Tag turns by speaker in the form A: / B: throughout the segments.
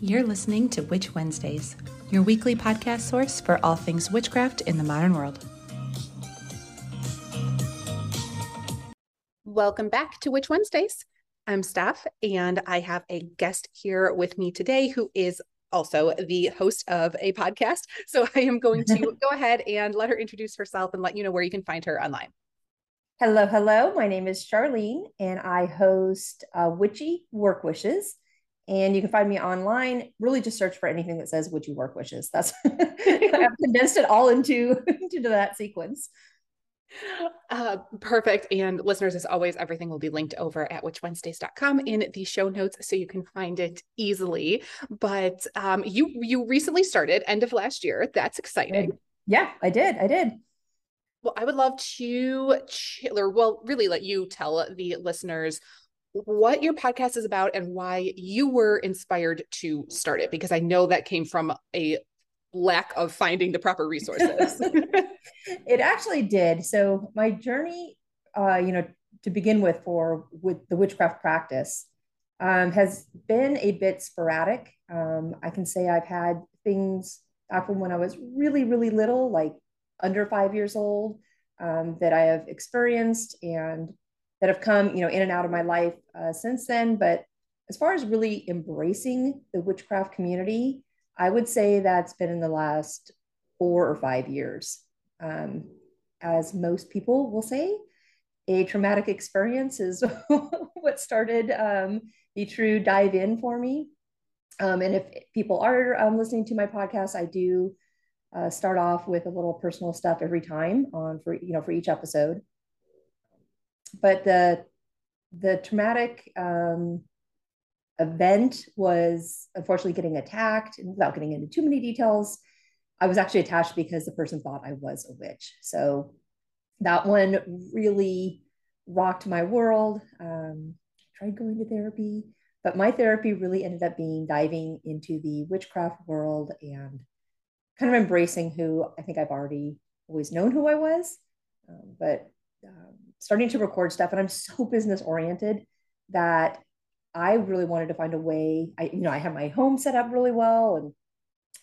A: You're listening to Witch Wednesdays, your weekly podcast source for all things witchcraft in the modern world. Welcome back to Witch Wednesdays. I'm Steph, and I have a guest here with me today who is also the host of a podcast. So I am going to go ahead and let her introduce herself and let you know where you can find her online.
B: Hello, hello. My name is Charlene, and I host uh, Witchy Work Wishes. And you can find me online. Really, just search for anything that says "Witchy Work Wishes." That's I've condensed it all into into that sequence.
A: Uh, perfect. And listeners, as always, everything will be linked over at witchwednesdays.com in the show notes so you can find it easily. But um, you you recently started end of last year. That's exciting.
B: Yeah, I did. I did.
A: Well, I would love to, or well, really let you tell the listeners what your podcast is about and why you were inspired to start it because I know that came from a lack of finding the proper resources.
B: it actually did. So my journey, uh, you know, to begin with for with the witchcraft practice um, has been a bit sporadic. Um, I can say I've had things back from when I was really, really little, like under five years old, um, that I have experienced and that have come, you know, in and out of my life uh, since then. But as far as really embracing the witchcraft community, I would say that's been in the last four or five years. Um, as most people will say, a traumatic experience is what started um, the true dive in for me. Um, and if people are um, listening to my podcast, I do uh, start off with a little personal stuff every time on for you know for each episode but the the traumatic um, event was unfortunately getting attacked and without getting into too many details. I was actually attached because the person thought i was a witch. So that one really rocked my world. Um, tried going to therapy but my therapy really ended up being diving into the witchcraft world and kind of embracing who i think i've already always known who i was. Um, but um, starting to record stuff and I'm so business oriented that I really wanted to find a way. I, you know, I have my home set up really well and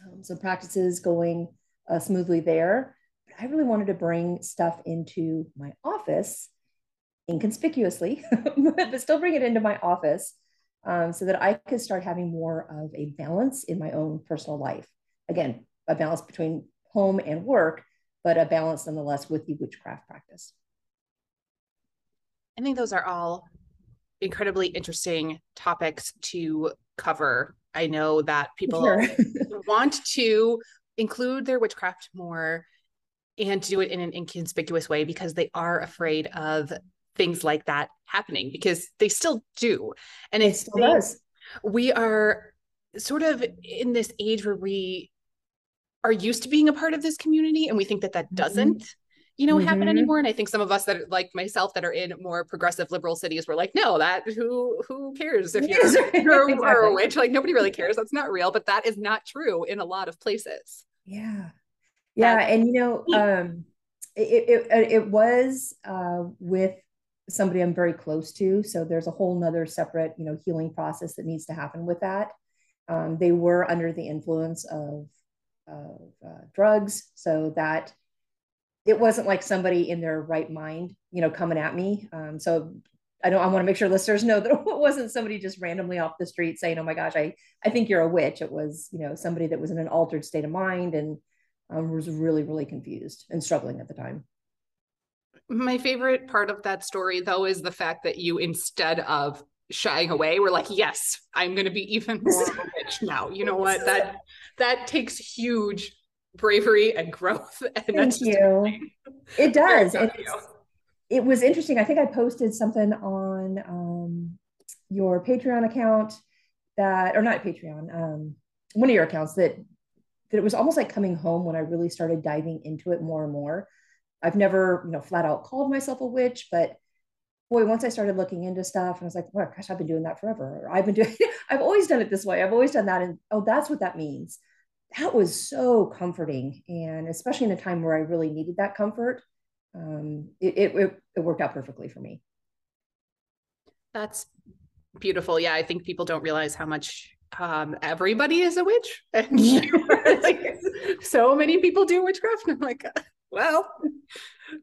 B: um, some practices going uh, smoothly there. But I really wanted to bring stuff into my office inconspicuously, but still bring it into my office um, so that I could start having more of a balance in my own personal life. Again, a balance between home and work, but a balance nonetheless with the witchcraft practice.
A: I think those are all incredibly interesting topics to cover. I know that people sure. want to include their witchcraft more and do it in an inconspicuous way because they are afraid of things like that happening because they still do. And it still does. We are sort of in this age where we are used to being a part of this community and we think that that mm-hmm. doesn't you know, mm-hmm. happen anymore. And I think some of us that are, like myself that are in more progressive liberal cities were like, no, that who who cares if you're, you're exactly. a witch? Like nobody really cares. That's not real. But that is not true in a lot of places.
B: Yeah. Yeah. That, and you know, um it it, uh, it was uh with somebody I'm very close to. So there's a whole nother separate, you know, healing process that needs to happen with that. Um, they were under the influence of, of uh, drugs. So that it wasn't like somebody in their right mind, you know, coming at me. Um, so I don't, I want to make sure listeners know that it wasn't somebody just randomly off the street saying, oh my gosh, I, I think you're a witch. It was, you know, somebody that was in an altered state of mind and um, was really, really confused and struggling at the time.
A: My favorite part of that story, though, is the fact that you, instead of shying away, were like, "Yes, I'm going to be even more of a witch now." You know what? That that takes huge bravery and growth. And
B: Thank you. It does. it was interesting. I think I posted something on um, your Patreon account that, or not Patreon, um, one of your accounts that that it was almost like coming home when I really started diving into it more and more. I've never, you know, flat out called myself a witch, but boy, once I started looking into stuff and I was like, well, gosh, I've been doing that forever. Or I've been doing, I've always done it this way. I've always done that. And oh, that's what that means that was so comforting. And especially in a time where I really needed that comfort, um, it, it, it worked out perfectly for me.
A: That's beautiful. Yeah, I think people don't realize how much um, everybody is a witch. And like, so many people do witchcraft. And I'm like, well,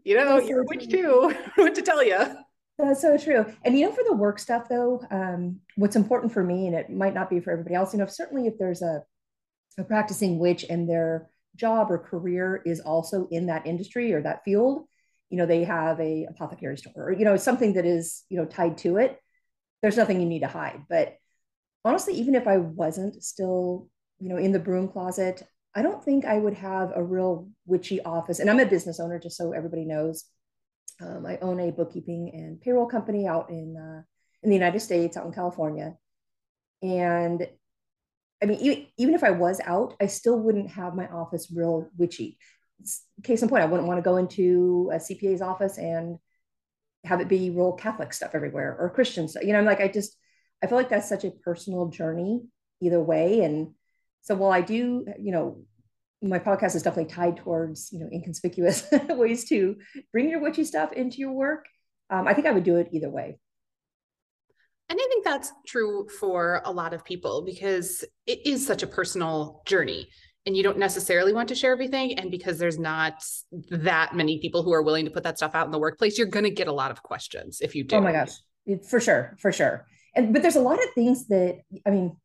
A: you know, That's you're so a witch too. what to tell you.
B: That's so true. And you know, for the work stuff though, um, what's important for me, and it might not be for everybody else, you know, certainly if there's a, practicing witch and their job or career is also in that industry or that field, you know, they have a apothecary store or, you know, something that is, you know, tied to it, there's nothing you need to hide. But honestly, even if I wasn't still, you know, in the broom closet, I don't think I would have a real witchy office. And I'm a business owner, just so everybody knows. Um, I own a bookkeeping and payroll company out in uh, in the United States, out in California. And I mean, even, even if I was out, I still wouldn't have my office real witchy. Case in point, I wouldn't want to go into a CPA's office and have it be real Catholic stuff everywhere or Christian stuff. You know, I'm like, I just, I feel like that's such a personal journey either way. And so while I do, you know, my podcast is definitely tied towards, you know, inconspicuous ways to bring your witchy stuff into your work. Um, I think I would do it either way.
A: And I think that's true for a lot of people because it is such a personal journey and you don't necessarily want to share everything. And because there's not that many people who are willing to put that stuff out in the workplace, you're going to get a lot of questions if you oh do.
B: Oh my gosh, for sure, for sure and but there's a lot of things that I mean,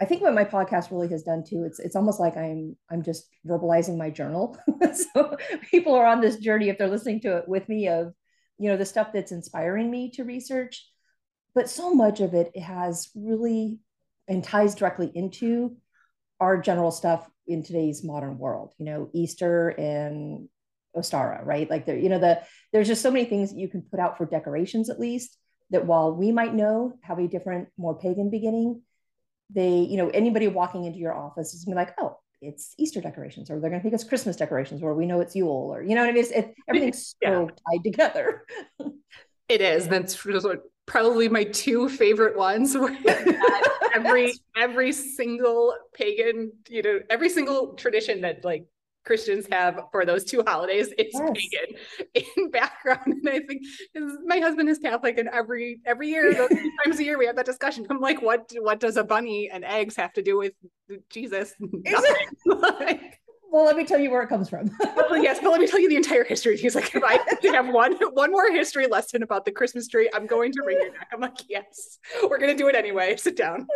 B: I think what my podcast really has done too, it's it's almost like I'm I'm just verbalizing my journal. so people are on this journey if they're listening to it with me of, you know, the stuff that's inspiring me to research. But so much of it has really and ties directly into our general stuff in today's modern world, you know, Easter and Ostara, right? Like there, you know, the there's just so many things that you can put out for decorations at least that while we might know have a different, more pagan beginning, they, you know, anybody walking into your office is gonna be like, oh, it's Easter decorations, or they're gonna think it's Christmas decorations, or we know it's Yule, or you know what I mean? It's, it, everything's yeah. so tied together.
A: it is. That's probably my two favorite ones. every every single pagan, you know, every single tradition that like Christians have for those two holidays is yes. pagan in background. And I think my husband is Catholic, and every every year, those times a year, we have that discussion. I'm like, what what does a bunny and eggs have to do with Jesus?
B: like, well, let me tell you where it comes from.
A: well, yes, but let me tell you the entire history. He's like, if I have one one more history lesson about the Christmas tree, I'm going to bring your neck. I'm like, yes, we're gonna do it anyway. Sit down.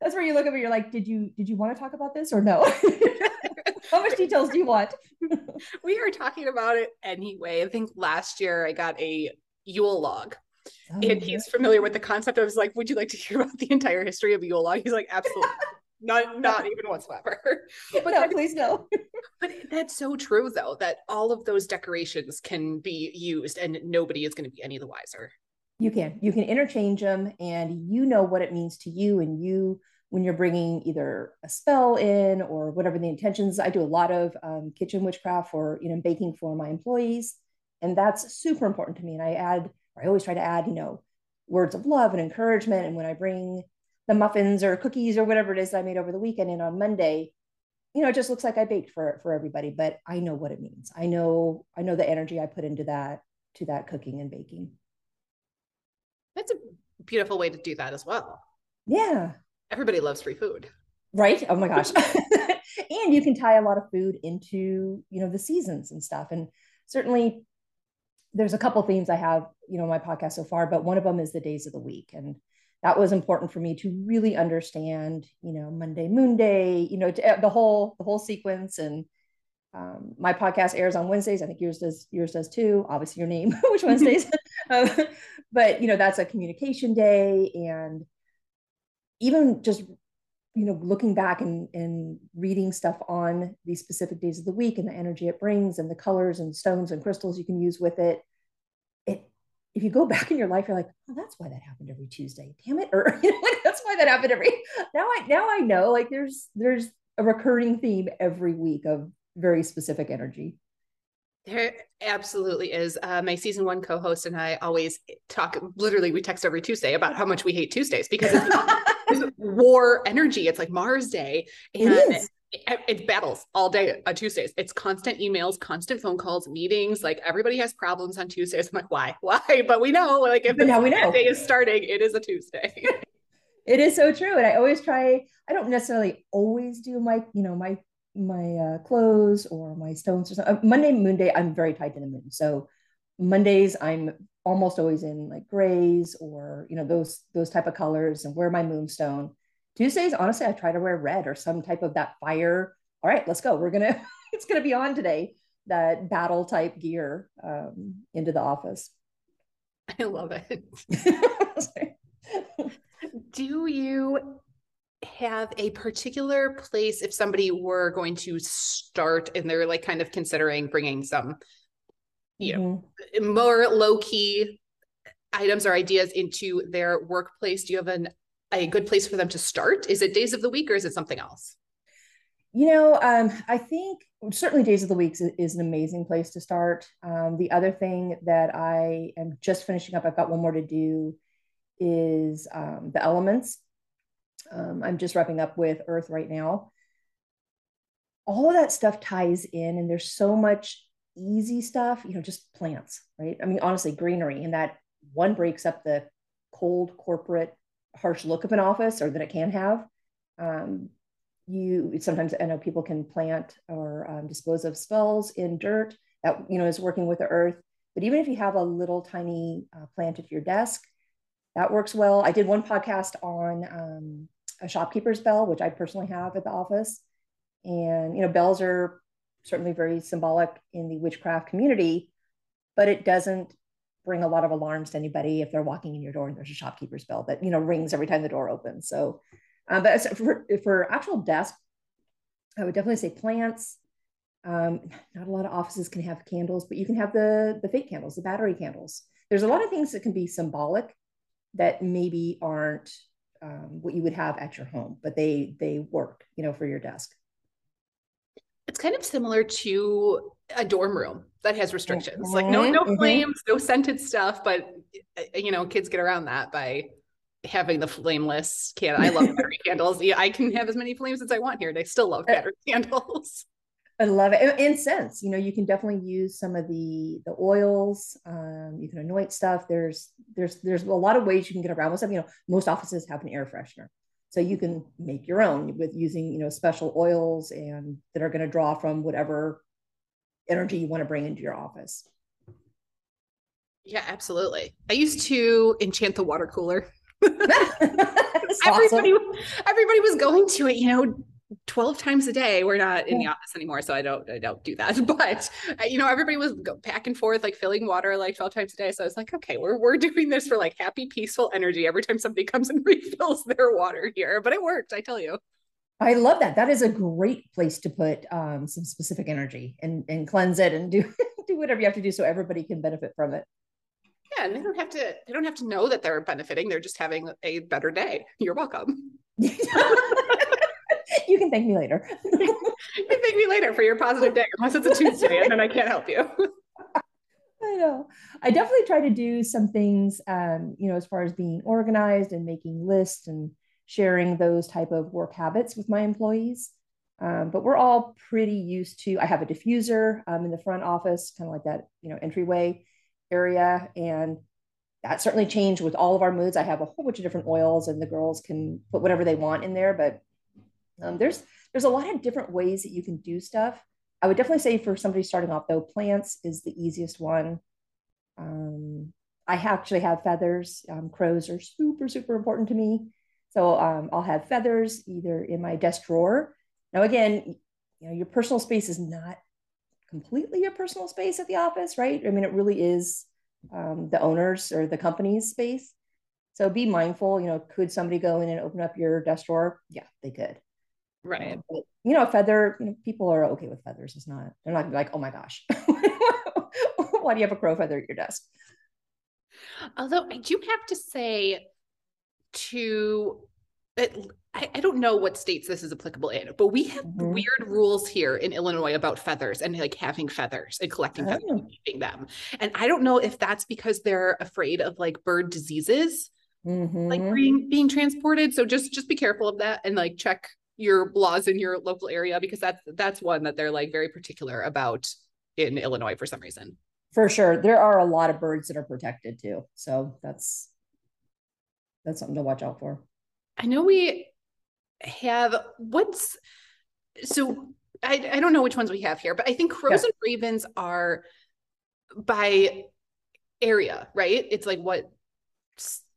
B: That's where you look at me. You're like, did you did you want to talk about this or no? How much details do you want?
A: we are talking about it anyway. I think last year I got a Yule log. Oh, and he's familiar with the concept. I was like, would you like to hear about the entire history of Yule log? He's like, absolutely. not not even whatsoever.
B: But no, please no.
A: but that's so true though, that all of those decorations can be used and nobody is going to be any the wiser.
B: You can. You can interchange them and you know what it means to you and you when you're bringing either a spell in or whatever the intentions. I do a lot of um, kitchen witchcraft or you know, baking for my employees. And that's super important to me. And I add, I always try to add, you know, words of love and encouragement. And when I bring the muffins or cookies or whatever it is I made over the weekend and on Monday, you know, it just looks like I baked for for everybody, but I know what it means. I know I know the energy I put into that to that cooking and baking.
A: That's a beautiful way to do that as well.
B: Yeah
A: everybody loves free food
B: right oh my gosh and you can tie a lot of food into you know the seasons and stuff and certainly there's a couple themes i have you know my podcast so far but one of them is the days of the week and that was important for me to really understand you know monday moon day you know to, the whole the whole sequence and um, my podcast airs on Wednesdays. I think yours does. Yours does too. Obviously, your name, Witch Wednesdays. um, but you know, that's a communication day, and even just you know looking back and, and reading stuff on these specific days of the week and the energy it brings and the colors and stones and crystals you can use with it it if you go back in your life you're like oh that's why that happened every tuesday damn it or you know, like that's why that happened every now i now i know like there's there's a recurring theme every week of very specific energy
A: there absolutely is. Uh, my season one co-host and I always talk. Literally, we text every Tuesday about how much we hate Tuesdays because it's war energy. It's like Mars Day, and it, it's battles all day on Tuesdays. It's constant emails, constant phone calls, meetings. Like everybody has problems on Tuesdays. I'm like, why, why? But we know, like, if
B: now we know
A: day is starting, it is a Tuesday.
B: it is so true. And I always try, I don't necessarily always do my, you know, my my uh, clothes or my stones or something. Monday, Moon Day, I'm very tied to the moon. So Mondays, I'm almost always in like grays or you know those those type of colors and wear my moonstone. Tuesdays, honestly, I try to wear red or some type of that fire. All right, let's go. We're gonna it's gonna be on today. That battle type gear um, into the office.
A: I love it. Do you have a particular place if somebody were going to start and they're like kind of considering bringing some you know mm-hmm. more low key items or ideas into their workplace do you have an a good place for them to start is it days of the week or is it something else
B: you know um, i think certainly days of the week is, an amazing place to start um, the other thing that i am just finishing up i've got one more to do is um, the elements um, I'm just wrapping up with Earth right now. All of that stuff ties in, and there's so much easy stuff, you know, just plants, right? I mean, honestly, greenery, and that one breaks up the cold corporate harsh look of an office or that it can have. Um, you sometimes I know people can plant or um, dispose of spells in dirt that you know is working with the earth. But even if you have a little tiny uh, plant at your desk, that works well. I did one podcast on um, a shopkeeper's bell, which I personally have at the office. And, you know, bells are certainly very symbolic in the witchcraft community, but it doesn't bring a lot of alarms to anybody if they're walking in your door and there's a shopkeeper's bell that, you know, rings every time the door opens. So, um, but for, for actual desk, I would definitely say plants. Um, not a lot of offices can have candles, but you can have the, the fake candles, the battery candles. There's a lot of things that can be symbolic that maybe aren't um, what you would have at your home, but they they work, you know, for your desk.
A: It's kind of similar to a dorm room that has restrictions, mm-hmm. like no no mm-hmm. flames, no scented stuff, but you know, kids get around that by having the flameless can. I love battery candles. Yeah, I can have as many flames as I want here, and I still love uh, battery candles.
B: I love it. Incense, you know, you can definitely use some of the the oils. Um, you can anoint stuff. There's there's there's a lot of ways you can get around with stuff. You know, most offices have an air freshener, so you can make your own with using you know special oils and that are going to draw from whatever energy you want to bring into your office.
A: Yeah, absolutely. I used to enchant the water cooler. everybody, awesome. everybody was going to it, you know, 12 times a day we're not in the office anymore so i don't i don't do that but uh, you know everybody was back and forth like filling water like 12 times a day so i was like okay we're, we're doing this for like happy peaceful energy every time somebody comes and refills their water here but it worked i tell you
B: i love that that is a great place to put um, some specific energy and and cleanse it and do do whatever you have to do so everybody can benefit from it
A: yeah and they don't have to they don't have to know that they're benefiting they're just having a better day you're welcome
B: you can thank me later.
A: you can thank me later for your positive day, unless it's a Tuesday and then I can't help you.
B: I know. I definitely try to do some things, um, you know, as far as being organized and making lists and sharing those type of work habits with my employees. Um, but we're all pretty used to. I have a diffuser um, in the front office, kind of like that, you know, entryway area, and that certainly changed with all of our moods. I have a whole bunch of different oils, and the girls can put whatever they want in there. But um, there's there's a lot of different ways that you can do stuff. I would definitely say for somebody starting off though, plants is the easiest one. Um, I actually have feathers. Um, crows are super super important to me, so um, I'll have feathers either in my desk drawer. Now again, you know your personal space is not completely your personal space at the office, right? I mean, it really is um, the owners or the company's space. So be mindful. You know, could somebody go in and open up your desk drawer? Yeah, they could.
A: Right. Um,
B: but, you know, a feather, you know, people are okay with feathers. It's not, they're not like, oh my gosh, why do you have a crow feather at your desk?
A: Although I do have to say to it, I, I, don't know what states this is applicable in, but we have mm-hmm. weird rules here in Illinois about feathers and like having feathers and collecting oh. feathers and keeping them. And I don't know if that's because they're afraid of like bird diseases, mm-hmm. like being being transported. So just just be careful of that and like check your laws in your local area because that's that's one that they're like very particular about in Illinois for some reason.
B: For sure. There are a lot of birds that are protected too. So that's that's something to watch out for.
A: I know we have what's so I, I don't know which ones we have here, but I think crows yeah. and ravens are by area, right? It's like what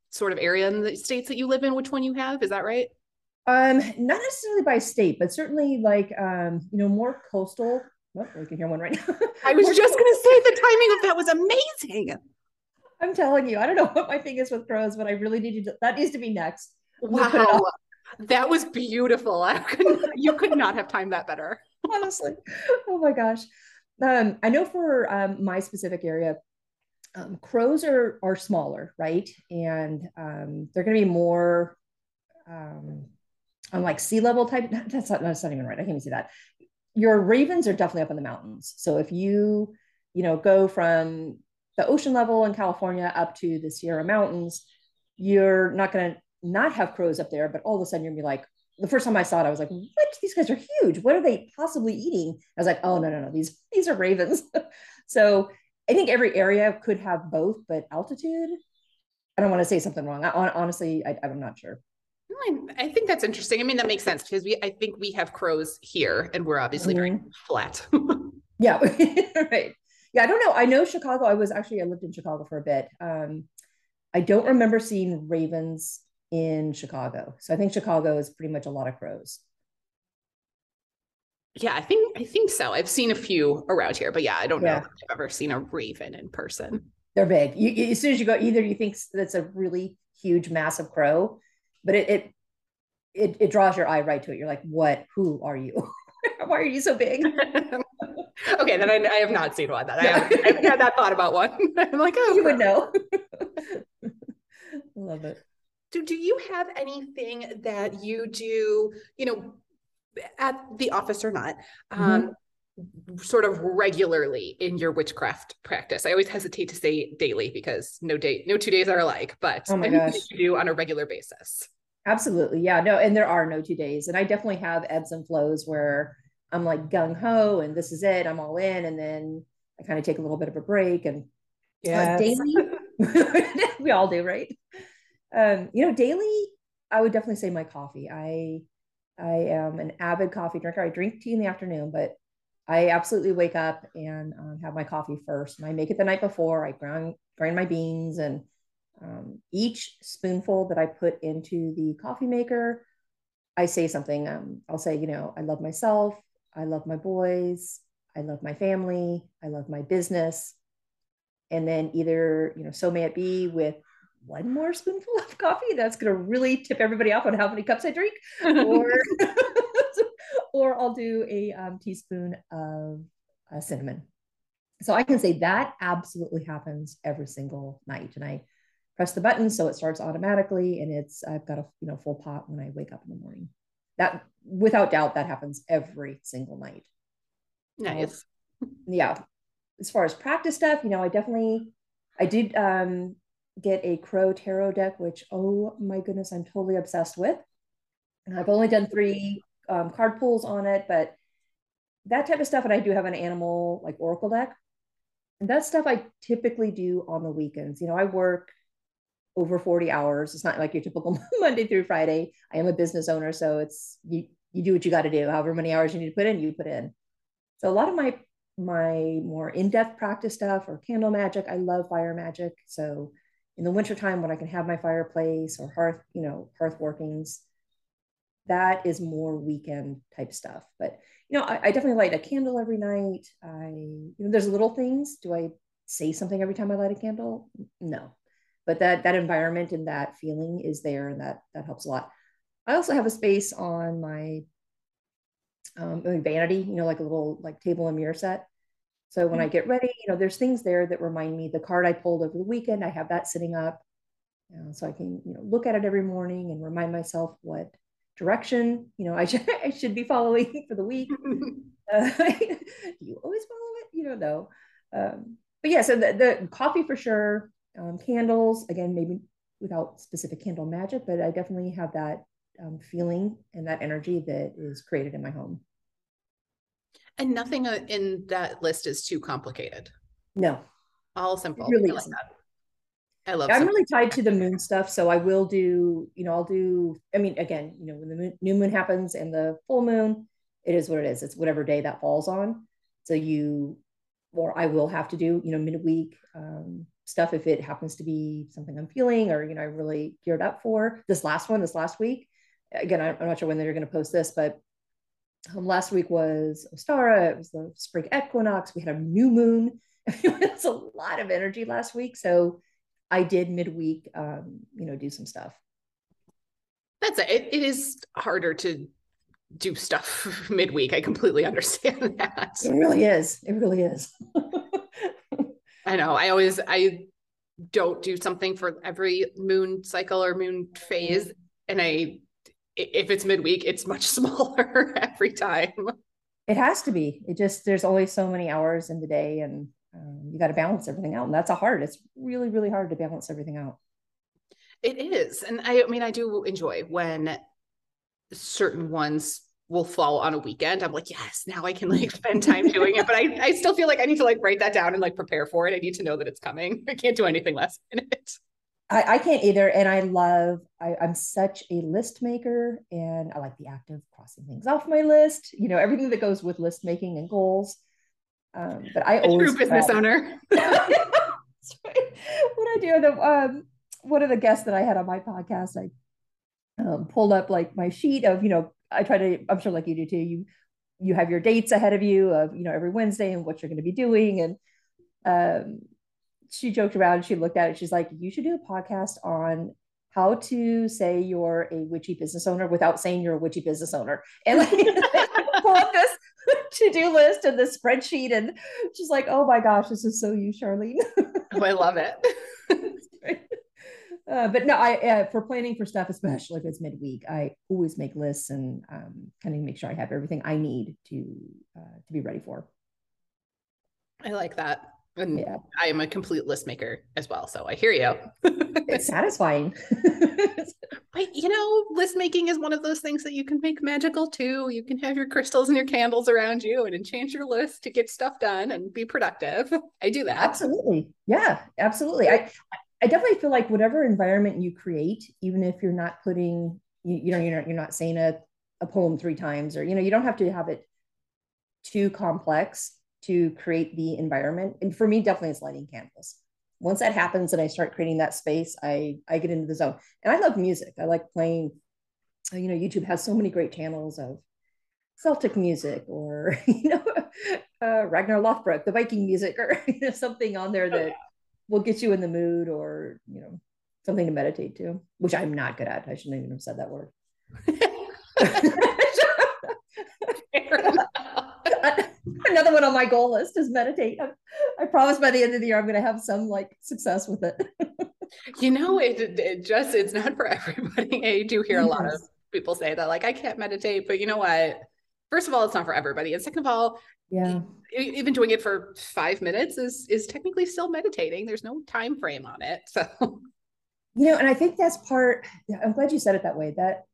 A: sort of area in the states that you live in, which one you have. Is that right?
B: Um, not necessarily by state, but certainly like um, you know, more coastal. Oh, we can hear one right now.
A: I was just gonna say the timing of that was amazing.
B: I'm telling you, I don't know what my thing is with crows, but I really need to. That needs to be next.
A: Wow, that was beautiful. I could you could not have timed that better.
B: Honestly, oh my gosh. Um, I know for um, my specific area, um, crows are are smaller, right? And um, they're going to be more um, on like sea level type. That's not that's not even right. I can't even see that. Your ravens are definitely up in the mountains. So if you you know go from the ocean level in California up to the Sierra Mountains, you're not going to not have crows up there, but all of a sudden you're gonna be like, the first time I saw it, I was like, what? These guys are huge. What are they possibly eating? I was like, oh no, no, no, these these are ravens. so I think every area could have both, but altitude, I don't want to say something wrong. I, honestly, I, I'm not sure.
A: I think that's interesting. I mean, that makes sense because we, I think we have crows here, and we're obviously mm-hmm. very flat.
B: yeah, right. Yeah, I don't know. I know Chicago. I was actually I lived in Chicago for a bit. Um, I don't remember seeing ravens in Chicago. So I think Chicago is pretty much a lot of crows.
A: Yeah, I think I think so. I've seen a few around here, but yeah, I don't yeah. know if I've ever seen a raven in person.
B: They're big. You, as soon as you go, either you think that's a really huge, massive crow, but it it it, it draws your eye right to it. You're like, what? Who are you? Why are you so big?
A: okay, then I, I, have not seen one. That yeah. I, haven't, I haven't had that thought about one. I'm like, oh,
B: you would know. Love it.
A: Do, do you have anything that you do, you know, at the office or not, um, mm-hmm. sort of regularly in your witchcraft practice? I always hesitate to say daily because no day, no two days are alike, but oh my gosh. you do on a regular basis.
B: Absolutely. Yeah. No, and there are no two days. And I definitely have ebbs and flows where I'm like gung ho and this is it. I'm all in. And then I kind of take a little bit of a break and yeah, uh, daily. we all do, right? um, you know, daily, I would definitely say my coffee. I I am an avid coffee drinker. I drink tea in the afternoon, but I absolutely wake up and um, have my coffee first. And I make it the night before. I grind grind my beans, and um, each spoonful that I put into the coffee maker, I say something. Um, I'll say, you know, I love myself. I love my boys. I love my family. I love my business. And then either, you know, so may it be with one more spoonful of coffee. That's going to really tip everybody off on how many cups I drink. Or, or I'll do a um, teaspoon of uh, cinnamon. So I can say that absolutely happens every single night. And I press the button so it starts automatically and it's I've got a you know full pot when I wake up in the morning. That without doubt that happens every single night.
A: Nice.
B: yeah. As far as practice stuff, you know, I definitely I did um get a Crow tarot deck, which, oh my goodness, I'm totally obsessed with. And I've only done three um, card pulls on it, but that type of stuff. And I do have an animal like Oracle deck. And that stuff I typically do on the weekends. You know, I work over 40 hours. It's not like your typical Monday through Friday. I am a business owner. So it's you, you do what you got to do. However many hours you need to put in, you put in. So a lot of my my more in-depth practice stuff or candle magic, I love fire magic. So in the wintertime when I can have my fireplace or hearth, you know, hearth workings, that is more weekend type stuff. But you know, I, I, definitely light a candle every night. I, you know, there's little things. Do I say something every time I light a candle? No. But that that environment and that feeling is there and that that helps a lot. I also have a space on my um, vanity, you know, like a little like table and mirror set so when I mm-hmm. get ready, you know, there's things there that remind me the card I pulled over the weekend, I have that sitting up. You know, so I can, you know, look at it every morning and remind myself what direction, you know, I should, I should be following for the week. uh, do you always follow it? You don't know. Um, but yeah, so the, the coffee for sure, um, candles, again, maybe without specific candle magic, but I definitely have that um, feeling and that energy that is created in my home.
A: And nothing uh, in that list is too complicated.
B: No.
A: All simple. Really like that. I love.
B: I'm really tied to the moon stuff, so I will do. You know, I'll do. I mean, again, you know, when the moon, new moon happens and the full moon, it is what it is. It's whatever day that falls on. So you, or I will have to do. You know, midweek um, stuff if it happens to be something I'm feeling or you know I'm really geared up for. This last one, this last week, again, I'm not sure when they're going to post this, but um, last week was Ostara. It was the spring equinox. We had a new moon. it was a lot of energy last week. So I did midweek, um, you know, do some stuff.
A: That's it. it. It is harder to do stuff midweek. I completely understand that.
B: It really is. It really is.
A: I know. I always I don't do something for every moon cycle or moon phase, and I if it's midweek, it's much smaller every time.
B: It has to be. It just there's only so many hours in the day, and um, you got to balance everything out, and that's a hard. It's really really hard to balance everything out.
A: It is, and I, I mean, I do enjoy when certain ones will fall on a weekend. I'm like, yes, now I can like spend time doing it. But I, I still feel like I need to like write that down and like prepare for it. I need to know that it's coming. I can't do anything less in it.
B: I, I can't either. And I love, I, I'm such a list maker and I like the act of crossing things off my list, you know, everything that goes with list making and goals. Um, but I
A: a
B: always
A: true business owner.
B: what I do, the um, one of the guests that I had on my podcast, I um, pulled up like my sheet of, you know, I try to, I'm sure like you do too, you you have your dates ahead of you of, you know, every Wednesday and what you're going to be doing. And um, she joked around she looked at it. She's like, you should do a podcast on how to say you're a witchy business owner without saying you're a witchy business owner. And like pull up this to-do list and this spreadsheet. And she's like, oh my gosh, this is so you, Charlene.
A: oh, I love it.
B: Uh, but no, I uh, for planning for stuff, especially if it's midweek, I always make lists and um, kind of make sure I have everything I need to uh, to be ready for.
A: I like that. And yeah. I am a complete list maker as well. So I hear you.
B: it's satisfying.
A: but you know, list making is one of those things that you can make magical too. You can have your crystals and your candles around you and enchant your list to get stuff done and be productive. I do that.
B: Absolutely. Yeah, absolutely. I I definitely feel like whatever environment you create, even if you're not putting, you, you know, you're not, you're not saying a, a poem three times or, you know, you don't have to have it too complex to create the environment. And for me, definitely it's lighting candles. Once that happens and I start creating that space, I, I get into the zone. And I love music. I like playing, you know, YouTube has so many great channels of Celtic music or, you know, uh, Ragnar Lothbrok, the Viking music or you know, something on there that will get you in the mood or you know something to meditate to which i'm not good at. I shouldn't even have said that word. Another one on my goal list is meditate. I, I, promise by the end of the year i'm going to have some like success with it.
A: You know it, it just it's not for everybody. I do hear a lot of people say that like i can't meditate but you know what? First of all it's not for everybody and second of all
B: yeah.
A: Even doing it for five minutes is is technically still meditating. There's no time frame on it so.
B: You know and i think that's part i'm glad you said it that way. That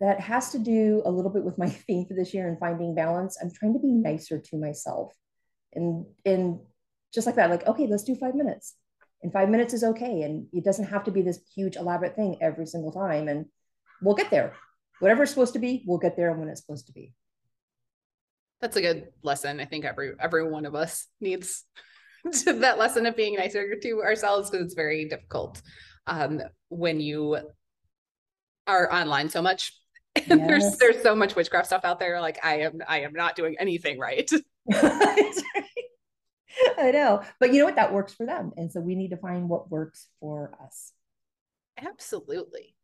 B: that has to do a little bit with my theme for this year and finding balance. I'm trying to be nicer to myself and and just like that like okay let's do five minutes. And five minutes is okay and it doesn't have to be this huge elaborate thing every single time and we'll get there. Whatever it's supposed to be we'll get there and when it's supposed to be
A: that's a good lesson. I think every every one of us needs that lesson of being nicer to ourselves because it's very difficult um, when you are online so much. Yes. there's there's so much witchcraft stuff out there. Like I am I am not doing anything right.
B: I know, but you know what? That works for them, and so we need to find what works for us.
A: Absolutely.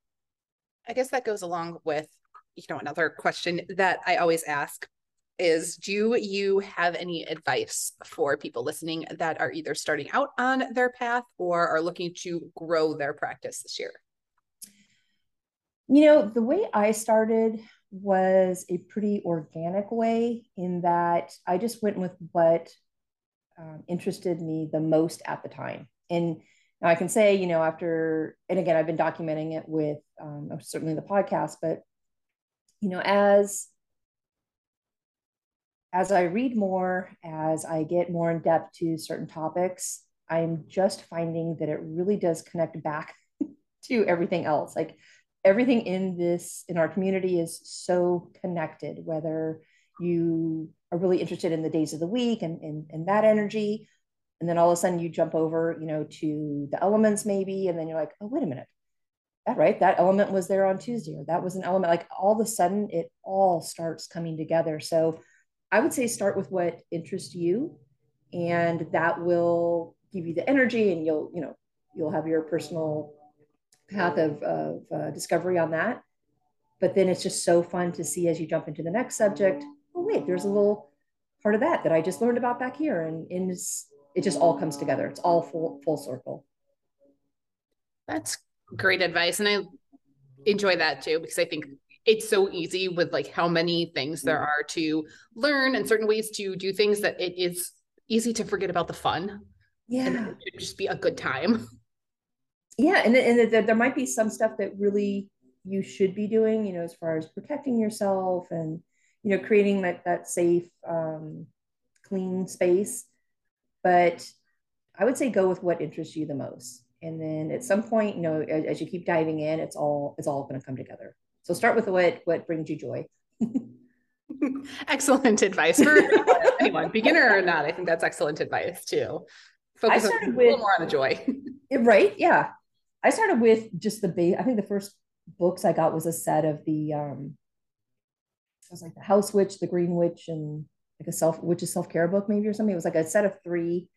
A: I guess that goes along with you know another question that I always ask is do you have any advice for people listening that are either starting out on their path or are looking to grow their practice this year?
B: You know, the way I started was a pretty organic way in that I just went with what um, interested me the most at the time. And now I can say, you know, after, and again, I've been documenting it with um, certainly the podcast, but, you know, as as I read more, as I get more in depth to certain topics, I'm just finding that it really does connect back to everything else. Like everything in this, in our community is so connected, whether you are really interested in the days of the week and, and, and that energy. And then all of a sudden you jump over, you know, to the elements maybe. And then you're like, oh, wait a minute. That right. That element was there on Tuesday, or that was an element. Like all of a sudden it all starts coming together. So I would say start with what interests you. And that will give you the energy and you'll, you know, you'll have your personal path of, of uh, discovery on that. But then it's just so fun to see as you jump into the next subject oh wait, there's a little part of that that I just learned about back here, and, and it just all comes together. It's all full full circle.
A: That's great advice, and I enjoy that too because I think it's so easy with like how many things there are to learn and certain ways to do things that it is easy to forget about the fun.
B: Yeah, and
A: it just be a good time.
B: Yeah, and and there might be some stuff that really you should be doing, you know, as far as protecting yourself and you know, creating that that safe, um, clean space. But I would say go with what interests you the most. And then at some point, you know, as, as you keep diving in, it's all it's all going to come together. So start with what what brings you joy.
A: excellent advice for anyone, beginner or not. I think that's excellent advice too. Focus I started a with, little more on the joy.
B: right. Yeah. I started with just the base. I think the first books I got was a set of the um, it was like the House Witch, the Green Witch, and like a self witch's self care book maybe or something. It was like a set of three,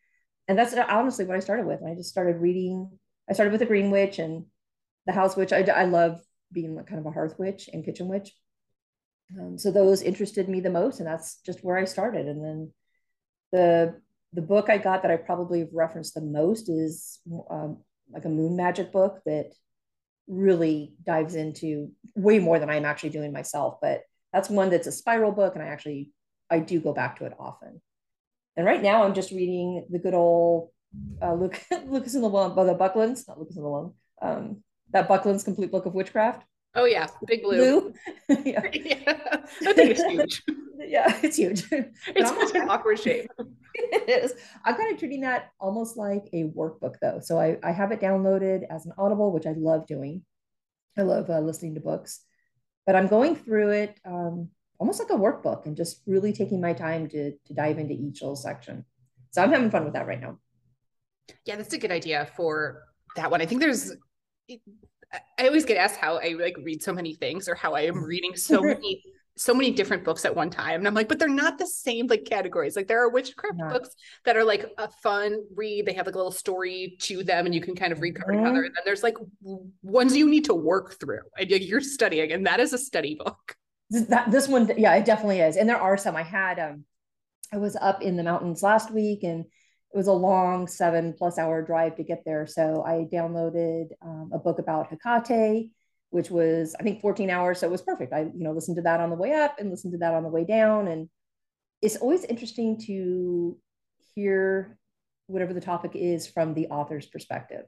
B: and that's honestly what I started with. I just started reading. I started with the Green Witch and the House Witch. I I love being like kind of a hearth witch and kitchen witch. Um, so those interested me the most, and that's just where I started. And then the the book I got that I probably have referenced the most is um, like a moon magic book that really dives into way more than I'm actually doing myself, but that's one that's a spiral book, and I actually I do go back to it often. And right now, I'm just reading the good old uh, Lucas and Llewellyn, by the Bucklands, not Lucas and Llewellyn, um, that Buckland's Complete Book of Witchcraft.
A: Oh yeah, big blue.
B: blue. yeah.
A: yeah, that thing is huge.
B: yeah, it's huge.
A: It's such an awkward shape.
B: it is. I'm kind of treating that almost like a workbook though. So I, I have it downloaded as an Audible, which I love doing. I love uh, listening to books but I'm going through it um, almost like a workbook and just really taking my time to, to dive into each little section. So I'm having fun with that right now.
A: Yeah, that's a good idea for that one. I think there's, I always get asked how I like read so many things or how I am reading so many so many different books at one time. And I'm like, but they're not the same like categories. Like there are witchcraft yeah. books that are like a fun read. They have like a little story to them and you can kind of read cover mm-hmm. together. And then there's like ones you need to work through and you're studying. And that is a study book.
B: That, this one, yeah, it definitely is. And there are some I had, um, I was up in the mountains last week and it was a long seven plus hour drive to get there. So I downloaded um, a book about Hecate which was I think 14 hours. So it was perfect. I, you know, listened to that on the way up and listened to that on the way down. And it's always interesting to hear whatever the topic is from the author's perspective.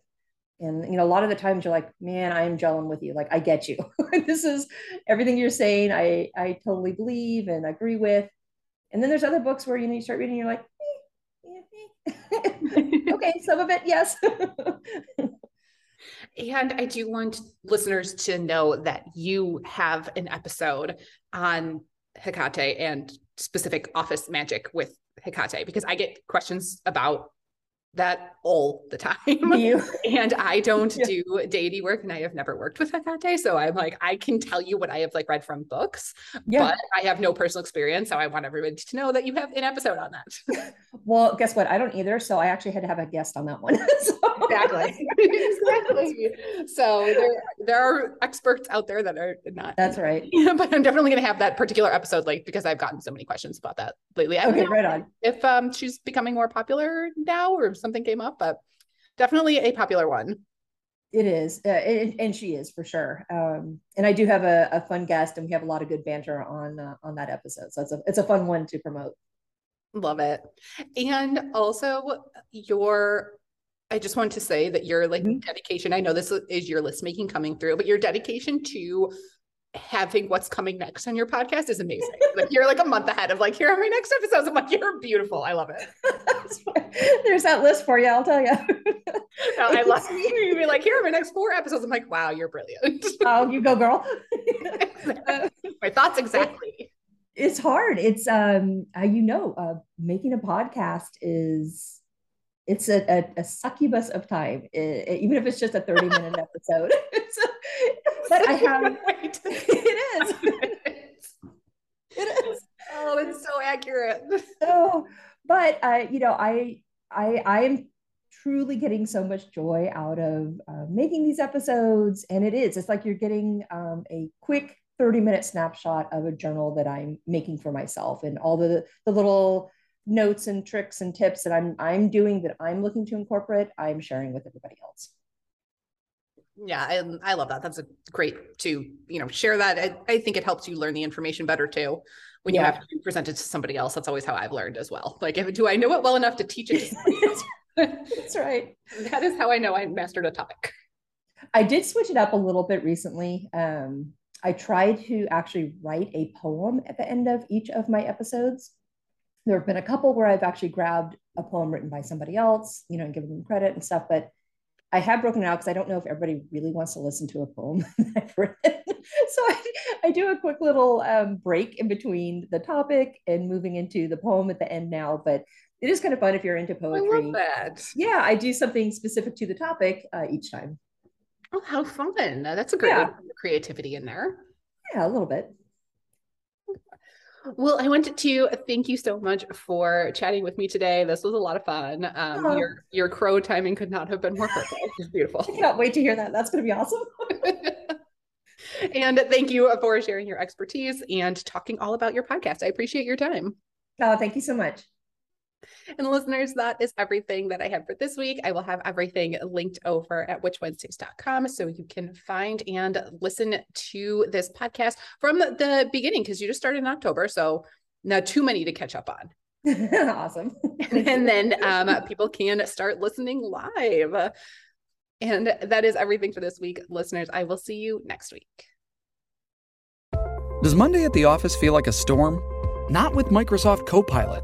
B: And you know, a lot of the times you're like, man, I am gelling with you. Like, I get you. this is everything you're saying. I I totally believe and agree with. And then there's other books where you know you start reading, you're like. okay, some of it, yes.
A: And I do want listeners to know that you have an episode on Hecate and specific office magic with Hecate because I get questions about that all the time. and I don't yeah. do deity work and I have never worked with Hecate. So I'm like, I can tell you what I have like read from books, yeah. but I have no personal experience. So I want everybody to know that you have an episode on that.
B: well, guess what? I don't either. So I actually had to have a guest on that one. so.
A: Exactly. exactly. So there, there are experts out there that are not.
B: That's right.
A: Yeah, but I'm definitely going to have that particular episode, like, because I've gotten so many questions about that lately. I
B: okay, right on.
A: If um, she's becoming more popular now or something came up, but definitely a popular one.
B: It is, uh, and, and, she is for sure. Um, and I do have a, a, fun guest, and we have a lot of good banter on uh, on that episode. So it's a it's a fun one to promote.
A: Love it, and also your. I just want to say that your like mm-hmm. dedication. I know this is your list making coming through, but your dedication to having what's coming next on your podcast is amazing. like you're like a month ahead of like, here are my next episodes. I'm like, you're beautiful. I love
B: it. There's that list for you, I'll tell you.
A: no, I love you. You'd be like, here are my next four episodes. I'm like, wow, you're brilliant.
B: oh, you go, girl.
A: my thoughts exactly.
B: it's hard. It's um, uh, you know, uh, making a podcast is it's a, a, a succubus of time, it, even if it's just a 30 minute episode. But I have, it is.
A: it is. Oh, it's so accurate.
B: Oh, but uh, you know, I, I, I am truly getting so much joy out of uh, making these episodes. And it is, it's like you're getting um, a quick 30 minute snapshot of a journal that I'm making for myself and all the, the little notes and tricks and tips that I'm I'm doing that I'm looking to incorporate, I'm sharing with everybody else.
A: Yeah, I, I love that. That's a great to you know share that. I, I think it helps you learn the information better too when yeah. you have to present it to somebody else. That's always how I've learned as well. Like, if do I know it well enough to teach it to somebody else?
B: That's right.
A: that is how I know I mastered a topic.
B: I did switch it up a little bit recently. Um, I tried to actually write a poem at the end of each of my episodes there have been a couple where I've actually grabbed a poem written by somebody else, you know, and given them credit and stuff. But I have broken it out because I don't know if everybody really wants to listen to a poem I've written. so I, I, do a quick little um, break in between the topic and moving into the poem at the end now. But it is kind of fun if you're into poetry.
A: I love that.
B: Yeah, I do something specific to the topic uh, each time.
A: Oh, how fun! That's a great yeah. creativity in there.
B: Yeah, a little bit.
A: Well, I wanted to thank you so much for chatting with me today. This was a lot of fun. Um, oh. Your your crow timing could not have been more perfect. It's beautiful.
B: I cannot wait to hear that. That's going to be awesome.
A: and thank you for sharing your expertise and talking all about your podcast. I appreciate your time.
B: Oh, thank you so much.
A: And listeners, that is everything that I have for this week. I will have everything linked over at witchwednesdays.com so you can find and listen to this podcast from the beginning because you just started in October. So not too many to catch up on.
B: awesome.
A: and then um, people can start listening live. And that is everything for this week, listeners. I will see you next week.
C: Does Monday at the office feel like a storm? Not with Microsoft Copilot.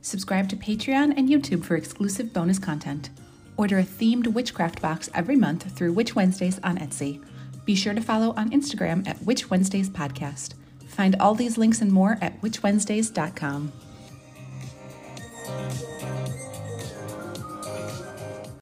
D: Subscribe to Patreon and YouTube for exclusive bonus content. Order a themed witchcraft box every month through Witch Wednesdays on Etsy. Be sure to follow on Instagram at Witch Wednesdays Podcast. Find all these links and more at witchwednesdays.com.